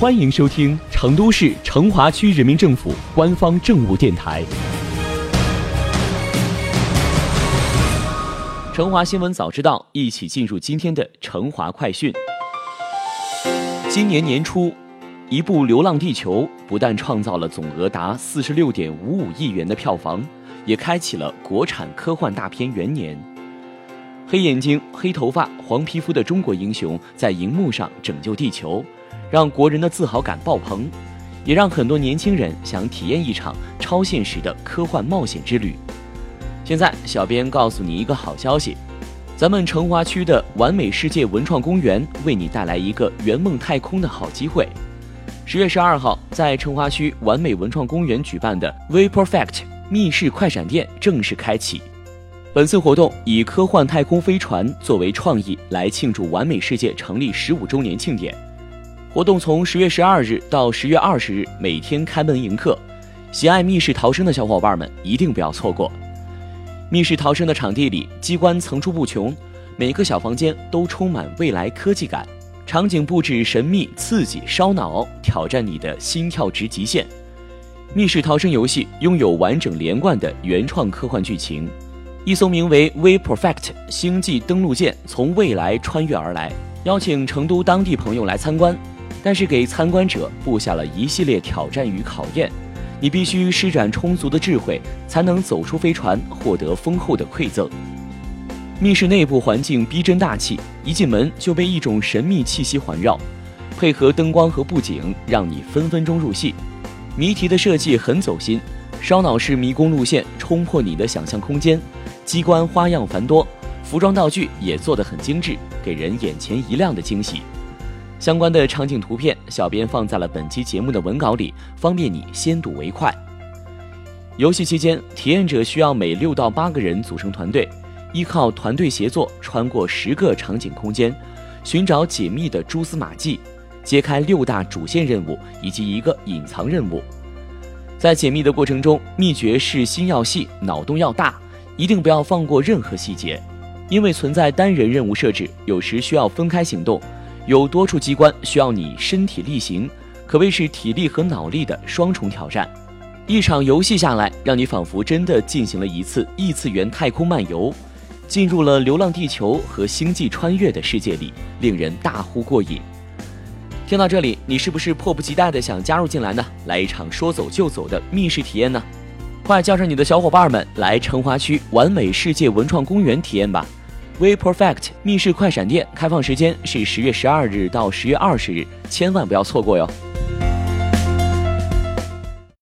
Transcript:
欢迎收听成都市成华区人民政府官方政务电台《成华新闻早知道》，一起进入今天的成华快讯。今年年初，一部《流浪地球》不但创造了总额达四十六点五五亿元的票房，也开启了国产科幻大片元年。黑眼睛、黑头发、黄皮肤的中国英雄在荧幕上拯救地球。让国人的自豪感爆棚，也让很多年轻人想体验一场超现实的科幻冒险之旅。现在，小编告诉你一个好消息：咱们成华区的完美世界文创公园为你带来一个圆梦太空的好机会。十月十二号，在成华区完美文创公园举办的 We Perfect 密室快闪店正式开启。本次活动以科幻太空飞船作为创意，来庆祝完美世界成立十五周年庆典。活动从十月十二日到十月二十日，每天开门迎客。喜爱密室逃生的小伙伴们一定不要错过。密室逃生的场地里，机关层出不穷，每个小房间都充满未来科技感，场景布置神秘刺激，烧脑，挑战你的心跳值极限。密室逃生游戏拥有完整连贯的原创科幻剧情。一艘名为 We Perfect 星际登陆舰从未来穿越而来，邀请成都当地朋友来参观。但是给参观者布下了一系列挑战与考验，你必须施展充足的智慧，才能走出飞船，获得丰厚的馈赠。密室内部环境逼真大气，一进门就被一种神秘气息环绕，配合灯光和布景，让你分分钟入戏。谜题的设计很走心，烧脑式迷宫路线冲破你的想象空间，机关花样繁多，服装道具也做得很精致，给人眼前一亮的惊喜。相关的场景图片，小编放在了本期节目的文稿里，方便你先睹为快。游戏期间，体验者需要每六到八个人组成团队，依靠团队协作，穿过十个场景空间，寻找解密的蛛丝马迹，揭开六大主线任务以及一个隐藏任务。在解密的过程中，秘诀是心要细，脑洞要大，一定不要放过任何细节，因为存在单人任务设置，有时需要分开行动。有多处机关需要你身体力行，可谓是体力和脑力的双重挑战。一场游戏下来，让你仿佛真的进行了一次异次元太空漫游，进入了《流浪地球》和《星际穿越》的世界里，令人大呼过瘾。听到这里，你是不是迫不及待的想加入进来呢？来一场说走就走的密室体验呢？快叫上你的小伙伴们来成华区完美世界文创公园体验吧！We Perfect 密室快闪店开放时间是十月十二日到十月二十日，千万不要错过哟。